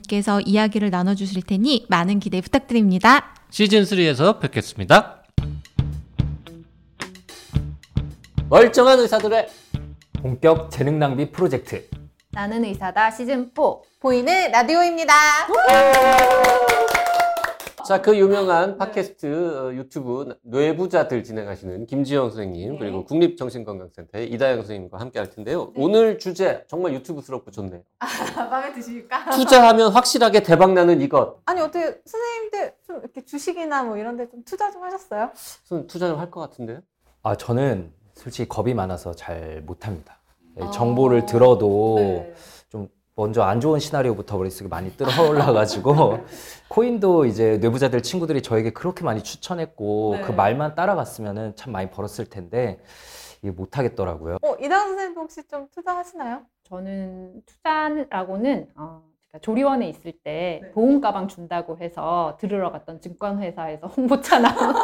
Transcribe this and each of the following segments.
께서 이야기를 나눠주실 테니 많은 기대 부탁드립니다. 시즌3에서 뵙겠습니다. 멀쩡한 의사들의 본격 재능 낭비 프로젝트 나는 의사다 시즌 4 보이는 라디오입니다. 자, 그 유명한 팟캐스트 어, 유튜브 뇌부자들 진행하시는 김지영 선생님 네. 그리고 국립정신건강센터의 이다영 선생님과 함께 할 텐데요. 오늘 주제 정말 유튜브스럽고 좋네요. 마음에 드십니까? 투자하면 확실하게 대박 나는 이것. 아니 어떻게 선생님들 좀 이렇게 주식이나 뭐 이런 데 좀 투자 좀 하셨어요? 무슨 투자 좀 할 것 같은데요? 아 저는 솔직히 겁이 많아서 잘 못합니다 예, 어. 정보를 들어도 네. 좀 먼저 안 좋은 시나리오부터 머릿속에 많이 떠올라가지고 코인도 이제 뇌부자들 친구들이 저에게 그렇게 많이 추천했고 네. 그 말만 따라갔으면 참 많이 벌었을 텐데 이게 못 하겠더라고요 어, 이다은 선생님 혹시 좀 투자하시나요? 저는 투자라고는 어, 제가 조리원에 있을 때 네. 보험 가방 준다고 해서 들으러 갔던 증권회사에서 홍보차 나온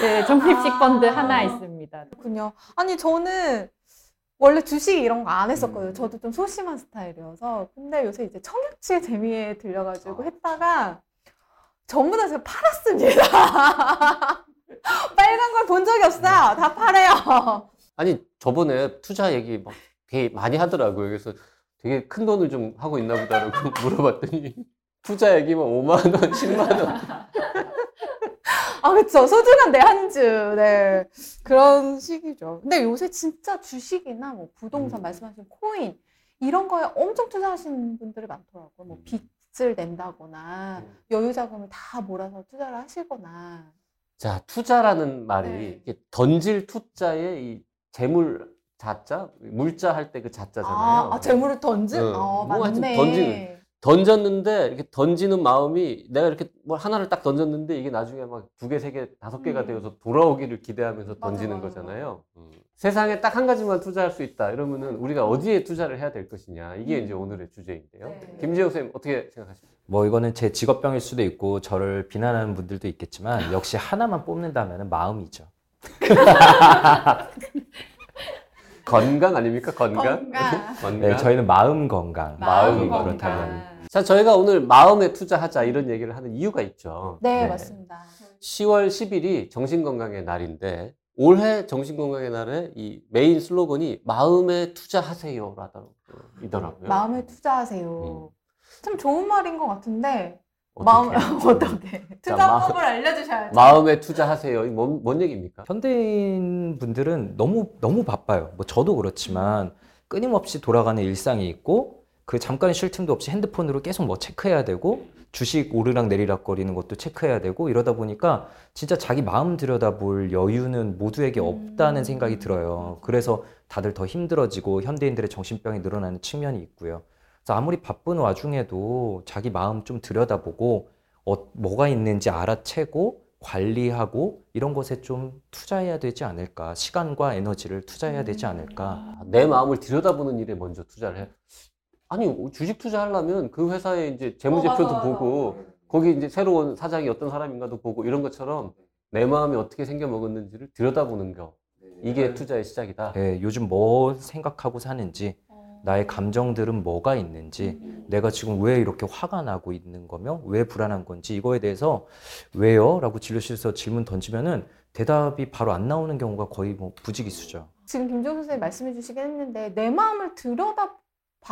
네, 적립식 아. 펀드 하나 있습니다. 그렇군요. 아니 저는 원래 주식 이런 거 안 했었거든요. 음. 저도 좀 소심한 스타일이어서. 근데 요새 이제 청약지의 재미에 들려가지고 했다가 전부 다 제가 팔았습니다. 빨간 걸 본 적이 없어요. 다 팔아요. 아니 저번에 투자 얘기 막 되게 많이 하더라고요. 그래서 되게 큰 돈을 좀 하고 있나 보다라고 물어봤더니 투자 얘기만 5만 원, 10만 원. 아, 그쵸. 소중한 내 한 주. 네. 그런 식이죠. 근데 요새 진짜 주식이나 뭐 부동산 음. 말씀하신 코인 이런 거에 엄청 투자하시는 분들이 많더라고요. 뭐 음. 빚을 낸다거나 음. 여유 자금을 다 몰아서 투자를 하시거나. 자, 투자라는 말이 네. 던질 투자의 이 재물 자자, 물자 할 때 그 자자잖아요. 아, 아, 재물을 던진? 응. 뭐 하여튼 맞네. 던지는. 던졌는데 이렇게 던지는 마음이 내가 이렇게 뭘 하나를 딱 던졌는데 이게 나중에 막 두 개, 세 개, 다섯 개가 음. 되어서 돌아오기를 기대하면서 맞아, 던지는 맞아. 거잖아요. 음. 세상에 딱 한 가지만 투자할 수 있다. 이러면은 우리가 어디에 투자를 해야 될 것이냐. 이게 음. 이제 오늘의 주제인데요. 네. 김지영 선생님 어떻게 생각하십니까? 뭐 이거는 제 직업병일 수도 있고 저를 비난하는 분들도 있겠지만 역시 하나만 뽑는다면 마음이죠 건강 아닙니까? 건강? 건강. 건강. 네, 저희는 마음 건강 마음. 그렇다면 자, 저희가 오늘 마음에 투자하자 이런 얘기를 하는 이유가 있죠. 네, 네. 맞습니다. 10월 10일이 정신건강의 날인데 올해 정신건강의 날에 이 메인 슬로건이 마음에 투자하세요라더라고요. 마음에 투자하세요. 음. 참 좋은 말인 것 같은데. 어떻게? 마음, 어떻게? 자, 투자법을 알려주셔야죠. 마음에 투자하세요. 이 뭔, 뭔 얘기입니까? 현대인 분들은 너무 너무 바빠요. 뭐 저도 그렇지만 끊임없이 돌아가는 일상이 있고 그 잠깐 쉴 틈도 없이 핸드폰으로 계속 뭐 체크해야 되고 주식 오르락 내리락 거리는 것도 체크해야 되고 이러다 보니까 진짜 자기 마음 들여다볼 여유는 모두에게 없다는 생각이 들어요. 그래서 다들 더 힘들어지고 현대인들의 정신병이 늘어나는 측면이 있고요. 그래서 아무리 바쁜 와중에도 자기 마음 좀 들여다보고 어, 뭐가 있는지 알아채고 관리하고 이런 것에 좀 투자해야 되지 않을까. 시간과 에너지를 투자해야 되지 않을까. 아, 내 마음을 들여다보는 일에 먼저 투자를 해. 아니, 주식 투자하려면 그 회사의 이제 재무제표도 보고, 거기 이제 새로운 사장이 어떤 사람인가도 보고, 이런 것처럼 내 마음이 어떻게 생겨 먹었는지를 들여다보는 거. 이게 투자의 시작이다. 예, 요즘 뭐 생각하고 사는지, 나의 감정들은 뭐가 있는지, 내가 지금 왜 이렇게 화가 나고 있는 거며, 왜 불안한 건지, 이거에 대해서 왜요? 라고 진료실에서 질문 던지면은 대답이 바로 안 나오는 경우가 거의 뭐 부지기수죠. 지금 김종수 선생님 말씀해 주시긴 했는데 내 마음을 들여다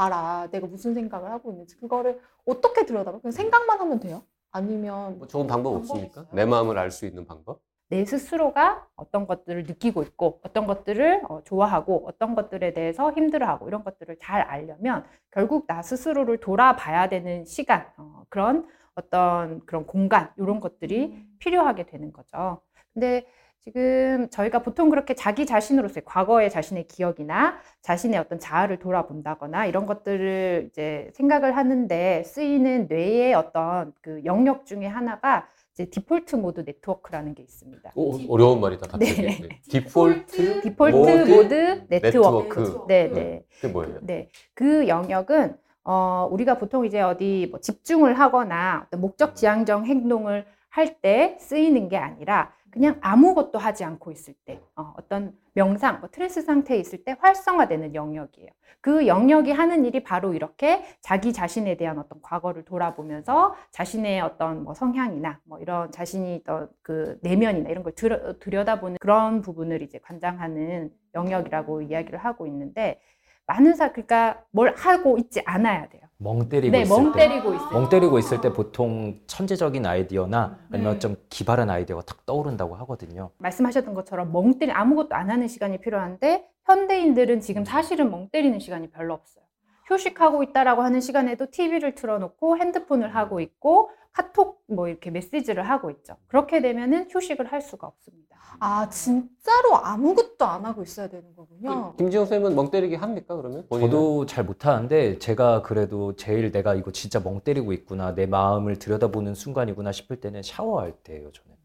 봐라. 내가 무슨 생각을 하고 있는지 그거를 어떻게 들여다봐? 그냥 생각만 하면 돼요? 아니면 뭐 좋은 방법 없습니까? 내 마음을 알 수 있는 방법? 내 스스로가 어떤 것들을 느끼고 있고 어떤 것들을 어, 좋아하고 어떤 것들에 대해서 힘들어하고 이런 것들을 잘 알려면 결국 나 스스로를 돌아봐야 되는 시간 어, 그런 어떤 그런 공간 이런 것들이 필요하게 되는 거죠. 근데 지금 저희가 보통 그렇게 자기 자신으로서의 과거의 자신의 기억이나 자신의 어떤 자아를 돌아본다거나 이런 것들을 이제 생각을 하는데 쓰이는 뇌의 어떤 그 영역 중에 하나가 이제 default mode network라는 게 있습니다. 오, 어려운 말이다, 갑자기. 네. 네. default default mode mode, network. network. 네, 네. 네. 그게 뭐예요? 네. 그 영역은 어, 우리가 보통 이제 어디 뭐 집중을 하거나 어떤 목적 지향적 행동을 할 때 쓰이는 게 아니라 그냥 아무것도 하지 않고 있을 때 어, 어떤 명상, 뭐 trance 상태에 있을 때 활성화되는 영역이에요. 그 영역이 하는 일이 바로 이렇게 자기 자신에 대한 어떤 과거를 돌아보면서 자신의 어떤 뭐 성향이나 뭐 이런 자신이 어떤 그 내면이나 이런 걸 들여, 들여다보는 그런 부분을 이제 관장하는 영역이라고 이야기를 하고 있는데 많은 사 그러니까 뭘 하고 있지 않아야 돼요. 멍 때리고 네, 있을 멍 때. 때리고 있어요. 멍 때리고 있을 때 보통 천재적인 아이디어나 아니면 네. 좀 기발한 아이디어가 탁 떠오른다고 하거든요. 말씀하셨던 것처럼 멍 때리 아무것도 안 하는 시간이 필요한데 현대인들은 지금 사실은 멍 때리는 시간이 별로 없어요. 휴식하고 있다라고 하는 시간에도 TV를 틀어놓고 핸드폰을 하고 있고 카톡 뭐 이렇게 메시지를 하고 있죠. 그렇게 되면은 휴식을 할 수가 없습니다. 아 진짜로 아무것도 안 하고 있어야 되는 거군요. 김지영 쌤은 멍 때리기 합니까, 그러면? 본인은? 저도 잘 못하는데 제가 그래도 제일 내가 이거 진짜 멍 때리고 있구나 내 마음을 들여다보는 순간이구나 싶을 때는 샤워할 때예요 저는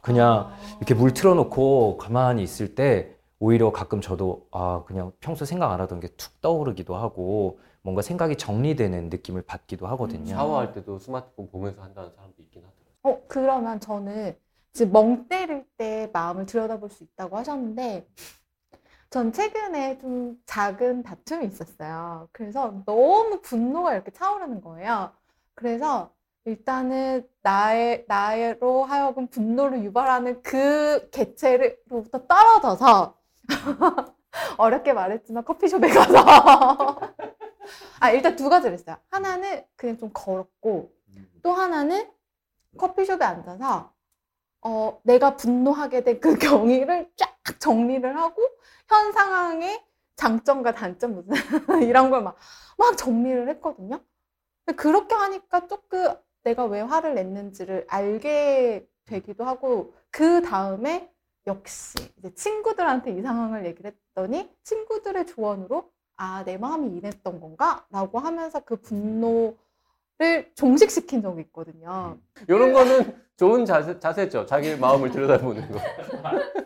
그냥 이렇게 물 틀어놓고 가만히 있을 때 오히려 가끔 저도 아 그냥 평소 생각 안 하던 게 툭 떠오르기도 하고 뭔가 생각이 정리되는 느낌을 받기도 하거든요 샤워할 때도 스마트폰 보면서 한다는 사람도 있긴 하더라고요. 어 그러면 저는 지금 멍 때릴 때 마음을 들여다볼 수 있다고 하셨는데 전 최근에 좀 작은 다툼이 있었어요. 그래서 너무 분노가 이렇게 차오르는 거예요. 그래서 일단은 나의 나로 하여금 분노를 유발하는 그 개체로부터 떨어져서 어렵게 말했지만 커피숍에 가서 아 일단 두 가지를 했어요. 하나는 그냥 좀 걸었고 또 하나는 커피숍에 앉아서 어, 내가 분노하게 된 그 경위를 쫙 정리를 하고 현 상황의 장점과 단점 무슨 이런 걸 막 막 정리를 했거든요. 근데 그렇게 하니까 조금 내가 왜 화를 냈는지를 알게 되기도 하고 그 다음에 역시 이제 친구들한테 이 상황을 얘기를 했더니 친구들의 조언으로 아 내 마음이 이랬던 건가 라고 하면서 그 분노를 종식시킨 적이 있거든요. 이런 거는 좋은 자세, 자세죠. 자기 마음을 들여다보는 거.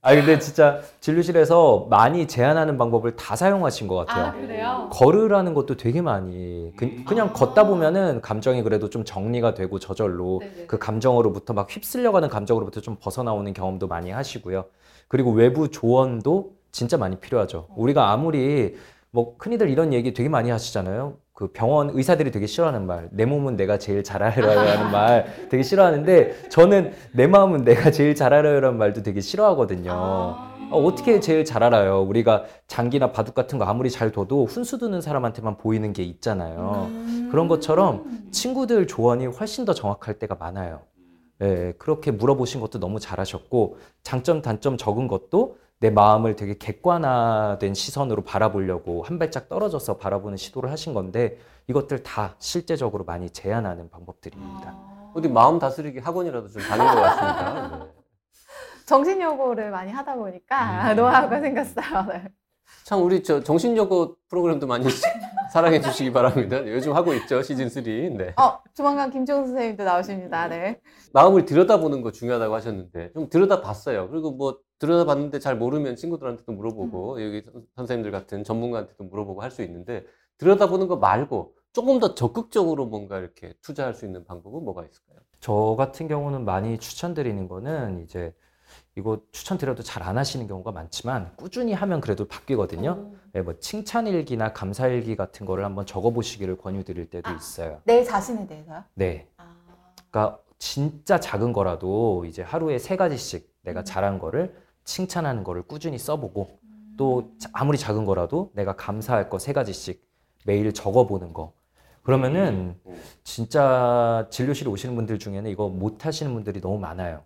아 근데 진짜 진료실에서 많이 제안하는 방법을 다 사용하신 것 같아요 그래요? 걸으라는 것도 되게 많이 그, 그냥 걷다 보면은 감정이 그래도 좀 정리가 되고 저절로 그 감정으로부터 막 휩쓸려가는 감정으로부터 좀 벗어나오는 경험도 많이 하시고요. 그리고 외부 조언도 진짜 많이 필요하죠. 우리가 아무리 뭐 흔히들 이런 얘기 되게 많이 하시잖아요. 그 병원 의사들이 되게 싫어하는 말, 내 몸은 내가 제일 잘 알아요라는 말 되게 싫어하는데 저는 내 마음은 내가 제일 잘 알아요라는 말도 되게 싫어하거든요. 어, 어떻게 제일 잘 알아요? 우리가 장기나 바둑 같은 거 아무리 잘 둬도 훈수 두는 사람한테만 보이는 게 있잖아요. 그런 것처럼 친구들 조언이 훨씬 더 정확할 때가 많아요. 예, 그렇게 물어보신 것도 너무 잘하셨고 장점 단점 적은 것도 내 마음을 되게 객관화된 시선으로 바라보려고 한 발짝 떨어져서 바라보는 시도를 하신 건데 이것들 다 실제적으로 많이 제한하는 방법들입니다. 어디 마음 다스리기 학원이라도 좀 다닌 것 같습니다. 네. 정신요고를 많이 하다 보니까 음. 노하우가 생겼어요. 네. 참 우리 저 정신여고 프로그램도 많이 사랑해 주시기 바랍니다. 요즘 하고 있죠 시즌 3. 네. 어, 조만간 김종수 선생님도 나오십니다. 네. 마음을 들여다보는 거 중요하다고 하셨는데 좀 들여다봤어요. 그리고 뭐 들여다봤는데 잘 모르면 친구들한테도 물어보고 여기 선- 선생님들 같은 전문가한테도 물어보고 할 수 있는데 들여다보는 거 말고 조금 더 적극적으로 뭔가 이렇게 투자할 수 있는 방법은 뭐가 있을까요? 저 같은 경우는 많이 추천드리는 거는 이제 이거 추천드려도 잘 안 하시는 경우가 많지만 꾸준히 하면 그래도 바뀌거든요. 네, 뭐 칭찬일기나 감사일기 같은 거를 한번 적어보시기를 권유드릴 때도 아. 있어요. 내 자신에 대해서요? 네. 아. 그러니까 진짜 작은 거라도 이제 하루에 세 가지씩 내가 음. 잘한 거를 칭찬하는 거를 꾸준히 써보고 또 자- 아무리 작은 거라도 내가 감사할 거 세 가지씩 매일 적어보는 거. 그러면은 음. 진짜 진료실에 오시는 분들 중에는 이거 못 하시는 분들이 너무 많아요.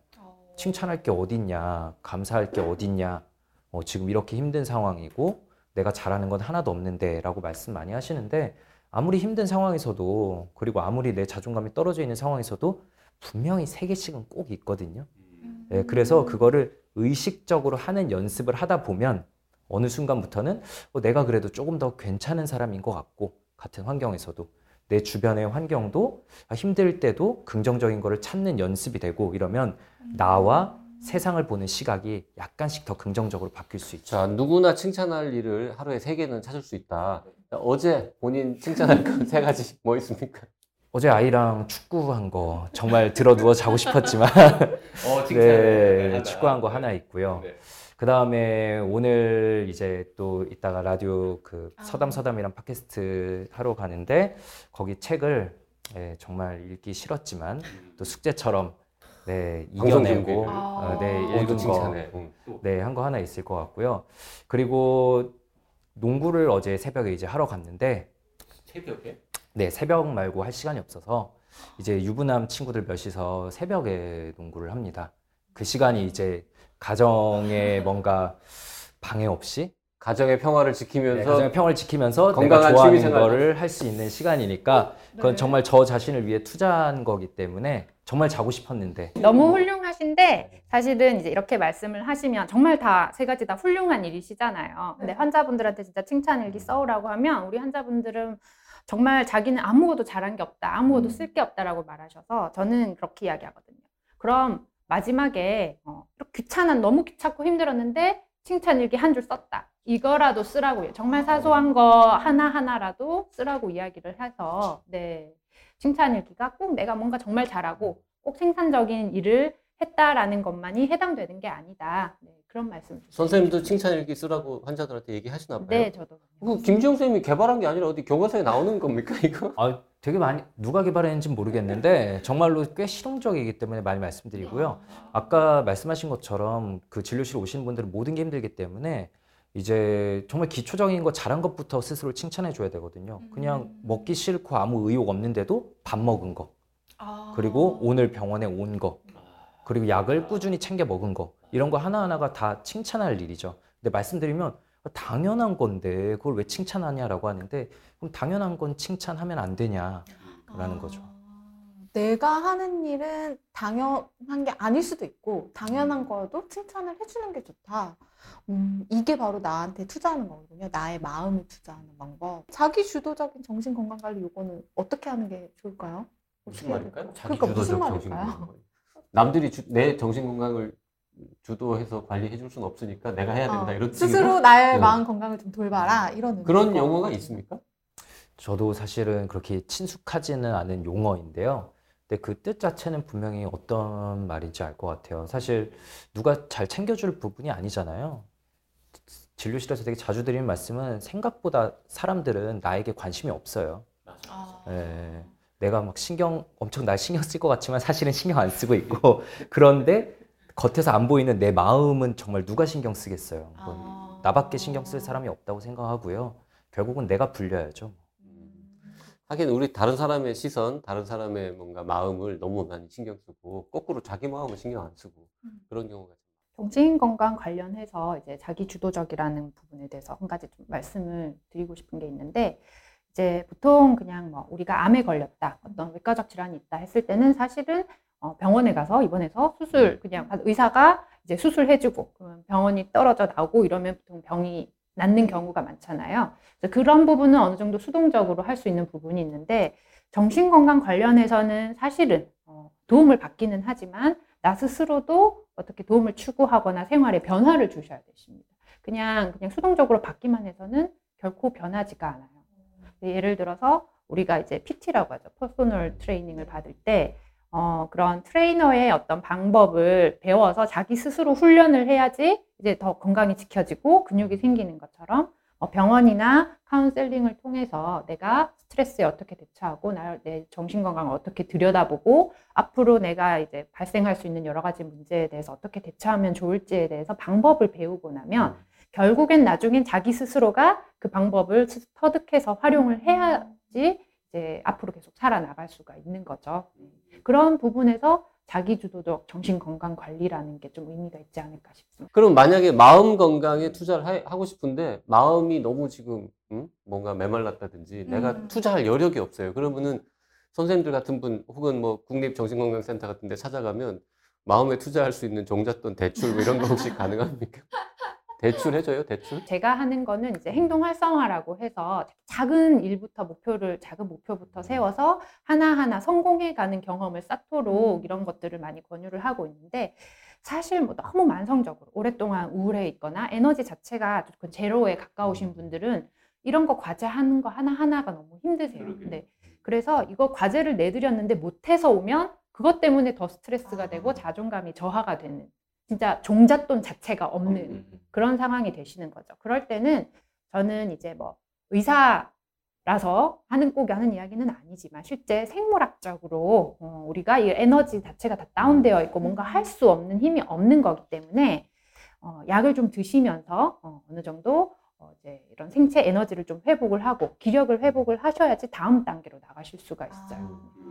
칭찬할 게 어딨냐, 감사할 게 어딨냐, 어, 지금 이렇게 힘든 상황이고 내가 잘하는 건 하나도 없는데 라고 말씀 많이 하시는데 아무리 힘든 상황에서도 그리고 아무리 내 자존감이 떨어져 있는 상황에서도 분명히 세 개씩은 꼭 있거든요. 예, 그래서 그거를 의식적으로 하는 연습을 하다 보면 어느 순간부터는 어, 내가 그래도 조금 더 괜찮은 사람인 것 같고 같은 환경에서도 내 주변의 환경도 아, 힘들 때도 긍정적인 거를 찾는 연습이 되고 이러면 나와 세상을 보는 시각이 약간씩 더 긍정적으로 바뀔 수 있죠. 자 누구나 칭찬할 일을 하루에 세 개는 찾을 수 있다. 어제 본인 칭찬할 건세 가지 뭐 있습니까? 어제 아이랑 축구한 거 정말 들어 누워 자고 싶었지만 어, 네, 축구한 거 하나 있고요. 네. 그 다음에 오늘 이제 또 이따가 라디오 그 아. 서담 서담이란 팟캐스트 하러 가는데 거기 책을 예, 정말 읽기 싫었지만 또 숙제처럼 네, 이겨내고. 아. 어, 네, 모두 읽은 거 칭찬해. 응. 네, 한 거 하나 있을 것 같고요. 그리고 농구를 어제 새벽에 이제 하러 갔는데 새벽에? 네, 새벽 말고 할 시간이 없어서 이제 유부남 친구들 몇이서 새벽에 농구를 합니다. 그 시간이 이제 가정에 뭔가 방해 없이 가정의 평화를 네, 지키면서 가정의 평화를 지키면서 건강한 내가 좋아하는 취미 생활. 거를 할수 있는 시간이니까 그건 네. 정말 저 자신을 위해 투자한 거기 때문에 정말 자고 싶었는데 너무 훌륭하신데 사실은 이제 이렇게 말씀을 하시면 정말 다 세 가지 다 훌륭한 일이시잖아요. 근데 환자분들한테 진짜 칭찬 일기 써오라고 하면 우리 환자분들은 정말 자기는 아무것도 잘한 게 없다, 아무것도 쓸 게 없다라고 말하셔서 저는 그렇게 이야기하거든요. 그럼 마지막에 어, 귀찮은 너무 귀찮고 힘들었는데 칭찬 일기 한 줄 썼다. 이거라도 쓰라고요. 정말 사소한 거 하나 하나라도 쓰라고 이야기를 해서 네 칭찬 일기가 꼭 내가 뭔가 정말 잘하고 꼭 생산적인 일을 했다라는 것만이 해당되는 게 아니다. 네, 그런 말씀. 선생님도 칭찬일기 쓰라고 환자들한테 얘기하시나 봐요. 네, 저도. 그 김지영 선생님이 개발한 게 아니라 어디 교과서에 나오는 겁니까 이거? 아, 되게 많이 누가 개발했는지 모르겠는데 정말로 꽤 실용적이기 때문에 많이 말씀드리고요. 아까 말씀하신 것처럼 그 진료실 오시는 분들은 모든 게 힘들기 때문에 이제 정말 기초적인 거 잘한 것부터 스스로 칭찬해 줘야 되거든요. 그냥 먹기 싫고 아무 의욕 없는데도 밥 먹은 거, 아. 그리고 오늘 병원에 온 거, 그리고 약을 꾸준히 챙겨 먹은 거 이런 거 하나하나가 다 칭찬할 일이죠. 근데 말씀드리면 당연한 건데 그걸 왜 칭찬하냐라고 하는데 그럼 당연한 건 칭찬하면 안 되냐라는 아. 거죠. 내가 하는 일은 당연한 게 아닐 수도 있고 당연한 거여도 칭찬을 해주는 게 좋다. 음, 이게 바로 나한테 투자하는 거거든요. 나의 마음을 투자하는 방법. 자기 주도적인 정신 건강 관리 요거는 어떻게 하는 게 좋을까요? 무슨 말일까요? 자기 그러니까 무슨 주도적 말일까요? 정신건강. 남들이 주- 내 정신 건강을 주도해서 관리해 줄 수는 없으니까 내가 해야 된다 어, 이런 스스로? 나의 네. 마음 건강을 좀 돌봐라 이런 그런 용어가. 있습니까? 저도 사실은 그렇게 친숙하지는 않은 용어인데요. 근데 그 뜻 자체는 분명히 어떤 말인지 알 것 같아요. 사실 누가 잘 챙겨줄 부분이 아니잖아요. 진료실에서 되게 자주 드리는 말씀은 생각보다 사람들은 나에게 관심이 없어요. 아. 예, 내가 막 신경 엄청 날 신경 쓸 것 같지만 사실은 신경 안 쓰고 있고 그런데 겉에서 안 보이는 내 마음은 정말 누가 신경 쓰겠어요. 아. 나밖에 신경 쓸 사람이 없다고 생각하고요. 결국은 내가 불려야죠. 하긴 우리 다른 사람의 시선, 다른 사람의 뭔가 마음을 너무 많이 신경 쓰고 거꾸로 자기 마음을 신경 안 쓰고 음. 그런 경우가 정신 건강 관련해서 이제 자기 주도적이라는 부분에 대해서 한 가지 좀 말씀을 드리고 싶은 게 있는데 이제 보통 그냥 뭐 우리가 암에 걸렸다 어떤 외과적 질환이 있다 했을 때는 사실은 어 병원에 가서 입원해서 수술 그냥 의사가 이제 수술해주고 그러면 병원이 떨어져 나오고 이러면 보통 병이 낫는 경우가 많잖아요. 그런 부분은 어느 정도 수동적으로 할 수 있는 부분이 있는데 정신건강 관련해서는 사실은 어 도움을 받기는 하지만 나 스스로도 어떻게 도움을 추구하거나 생활에 변화를 주셔야 되십니다. 그냥 그냥 수동적으로 받기만 해서는 결코 변하지가 않아요. 예를 들어서 우리가 이제 PT라고 하죠. personal training을 받을 때 어, 그런 트레이너의 어떤 방법을 배워서 자기 스스로 훈련을 해야지 이제 더 건강이 지켜지고 근육이 생기는 것처럼 어, 병원이나 카운셀링을 통해서 내가 스트레스에 어떻게 대처하고 나, 내 정신 건강을 어떻게 들여다보고 앞으로 내가 이제 발생할 수 있는 여러 가지 문제에 대해서 어떻게 대처하면 좋을지에 대해서 방법을 배우고 나면 결국엔 나중엔 자기 스스로가 그 방법을 터득해서 활용을 해야지 이제 앞으로 계속 살아나갈 수가 있는 거죠. 그런 부분에서 자기 주도적 정신 건강 관리라는 게 좀 의미가 있지 않을까 싶습니다. 그럼 만약에 마음 건강에 투자를 하, 하고 싶은데 마음이 너무 지금 음? 뭔가 메말랐다든지 내가 음. 투자할 여력이 없어요. 그러면은 선생님들 같은 분 혹은 뭐 국립정신건강센터 같은 데 찾아가면 마음에 투자할 수 있는 종잣돈 대출 뭐 이런 거 혹시 가능합니까? 대출 해줘요? 대출? 제가 하는 거는 이제 행동 활성화라고 해서 작은 일부터 목표를 작은 목표부터 세워서 하나하나 성공해 가는 경험을 쌓도록 이런 것들을 많이 권유를 하고 있는데 사실 뭐 너무 만성적으로 오랫동안 우울해 있거나 에너지 자체가 조금 제로에 가까우신 분들은 이런 거 과제 하는 거 하나하나가 너무 힘드세요. 네. 그래서 이거 과제를 내드렸는데 못해서 오면 그것 때문에 더 스트레스가 되고 자존감이 저하가 되는 진짜 종잣돈 자체가 없는 그런 상황이 되시는 거죠. 그럴 때는 저는 이제 뭐 의사라서 하는 꼭 하는 이야기는 아니지만 실제 생물학적으로 어, 우리가 이 에너지 자체가 다 다운되어 있고 뭔가 할 수 없는 힘이 없는 거기 때문에 어, 약을 좀 드시면서 어, 어느 정도 어, 이제 이런 생체 에너지를 좀 회복을 하고 기력을 회복을 하셔야지 다음 단계로 나가실 수가 있어요. 근데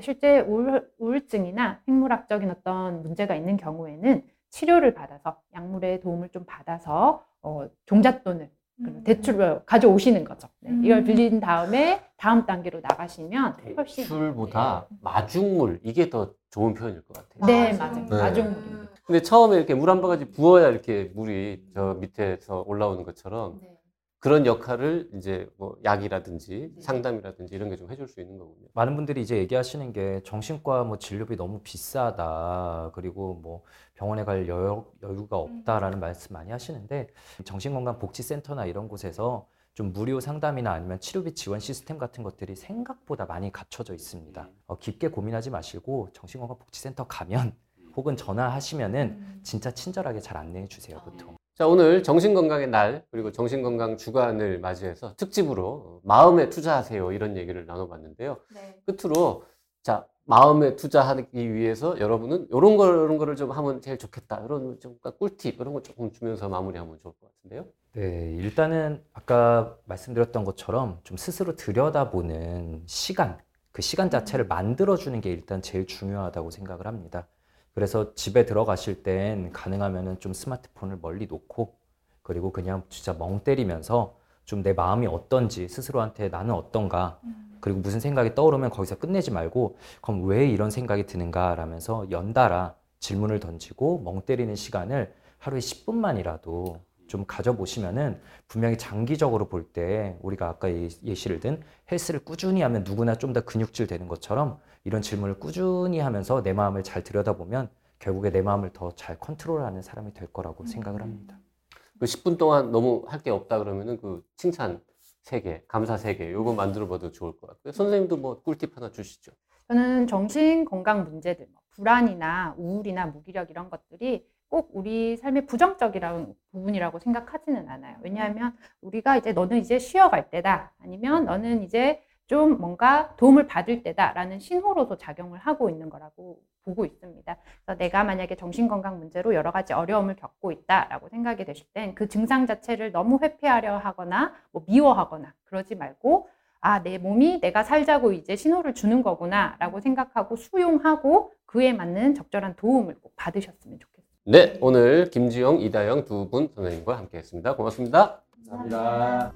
실제 우울, 우울증이나 생물학적인 어떤 문제가 있는 경우에는 치료를 받아서 약물의 도움을 좀 받아서 어, 종잣돈을 그리고 대출을 가져오시는 거죠. 네, 이걸 음. 빌린 다음에 다음 단계로 나가시면 훨씬 대출보다 마중물 이게 더 좋은 표현일 것 같아요. 네 맞아요. 네. 마중물입니다. 근데 처음에 이렇게 물 한 바가지 부어야 이렇게 물이 저 밑에서 올라오는 것처럼 네. 그런 역할을 이제 뭐 약이라든지 네. 상담이라든지 이런 게 좀 해줄 수 있는 거군요. 많은 분들이 이제 얘기하시는 게 정신과 뭐 진료비 너무 비싸다. 그리고 뭐 병원에 갈 여, 여유가 없다라는 말씀 많이 하시는데 정신건강복지센터나 이런 곳에서 좀 무료 상담이나 아니면 치료비 지원 시스템 같은 것들이 생각보다 많이 갖춰져 있습니다. 어, 깊게 고민하지 마시고 정신건강복지센터 가면 혹은 전화하시면은 진짜 친절하게 잘 안내해 주세요, 보통. 자, 오늘 정신건강의 날, 그리고 정신건강 주간을 맞이해서 특집으로 마음에 투자하세요. 이런 얘기를 나눠봤는데요. 네. 끝으로, 자, 마음에 투자하기 위해서 여러분은 이런 거, 이런 거를 좀 하면 제일 좋겠다. 이런 좀 꿀팁, 이런 거 조금 주면서 마무리하면 좋을 것 같은데요. 네, 일단은 아까 말씀드렸던 것처럼 좀 스스로 들여다보는 시간, 그 시간 자체를 만들어주는 게 일단 제일 중요하다고 생각을 합니다. 그래서 집에 들어가실 땐 가능하면은 좀 스마트폰을 멀리 놓고 그리고 그냥 진짜 멍 때리면서 좀 내 마음이 어떤지 스스로한테 나는 어떤가 그리고 무슨 생각이 떠오르면 거기서 끝내지 말고 그럼 왜 이런 생각이 드는가 라면서 연달아 질문을 던지고 멍 때리는 시간을 하루에 10분만이라도 좀 가져보시면은 분명히 장기적으로 볼 때 우리가 아까 예- 예시를 든 헬스를 꾸준히 하면 누구나 좀 더 근육질 되는 것처럼 이런 질문을 꾸준히 하면서 내 마음을 잘 들여다보면 결국에 내 마음을 더 잘 컨트롤하는 사람이 될 거라고 생각을 합니다. 그 10분 동안 너무 할 게 없다 그러면은 그 칭찬 3개, 감사 3개, 요거 만들어 봐도 좋을 것 같고요. 선생님도 뭐 꿀팁 하나 주시죠. 저는 정신 건강 문제들, 뭐 불안이나 우울이나 무기력 이런 것들이 꼭 우리 삶의 부정적이라는 부분이라고 생각하지는 않아요. 왜냐하면 우리가 이제 너는 이제 쉬어갈 때다. 아니면 너는 이제 좀 뭔가 도움을 받을 때다라는 신호로도 작용을 하고 있는 거라고 보고 있습니다. 그래서 내가 만약에 정신건강 문제로 여러 가지 어려움을 겪고 있다라고 생각이 되실 땐 그 증상 자체를 너무 회피하려 하거나 뭐 미워하거나 그러지 말고 아, 내 몸이 내가 살자고 이제 신호를 주는 거구나 라고 생각하고 수용하고 그에 맞는 적절한 도움을 꼭 받으셨으면 좋겠습니다. 네, 오늘 김지영, 이다영 두 분 선생님과 함께 했습니다. 고맙습니다. 감사합니다.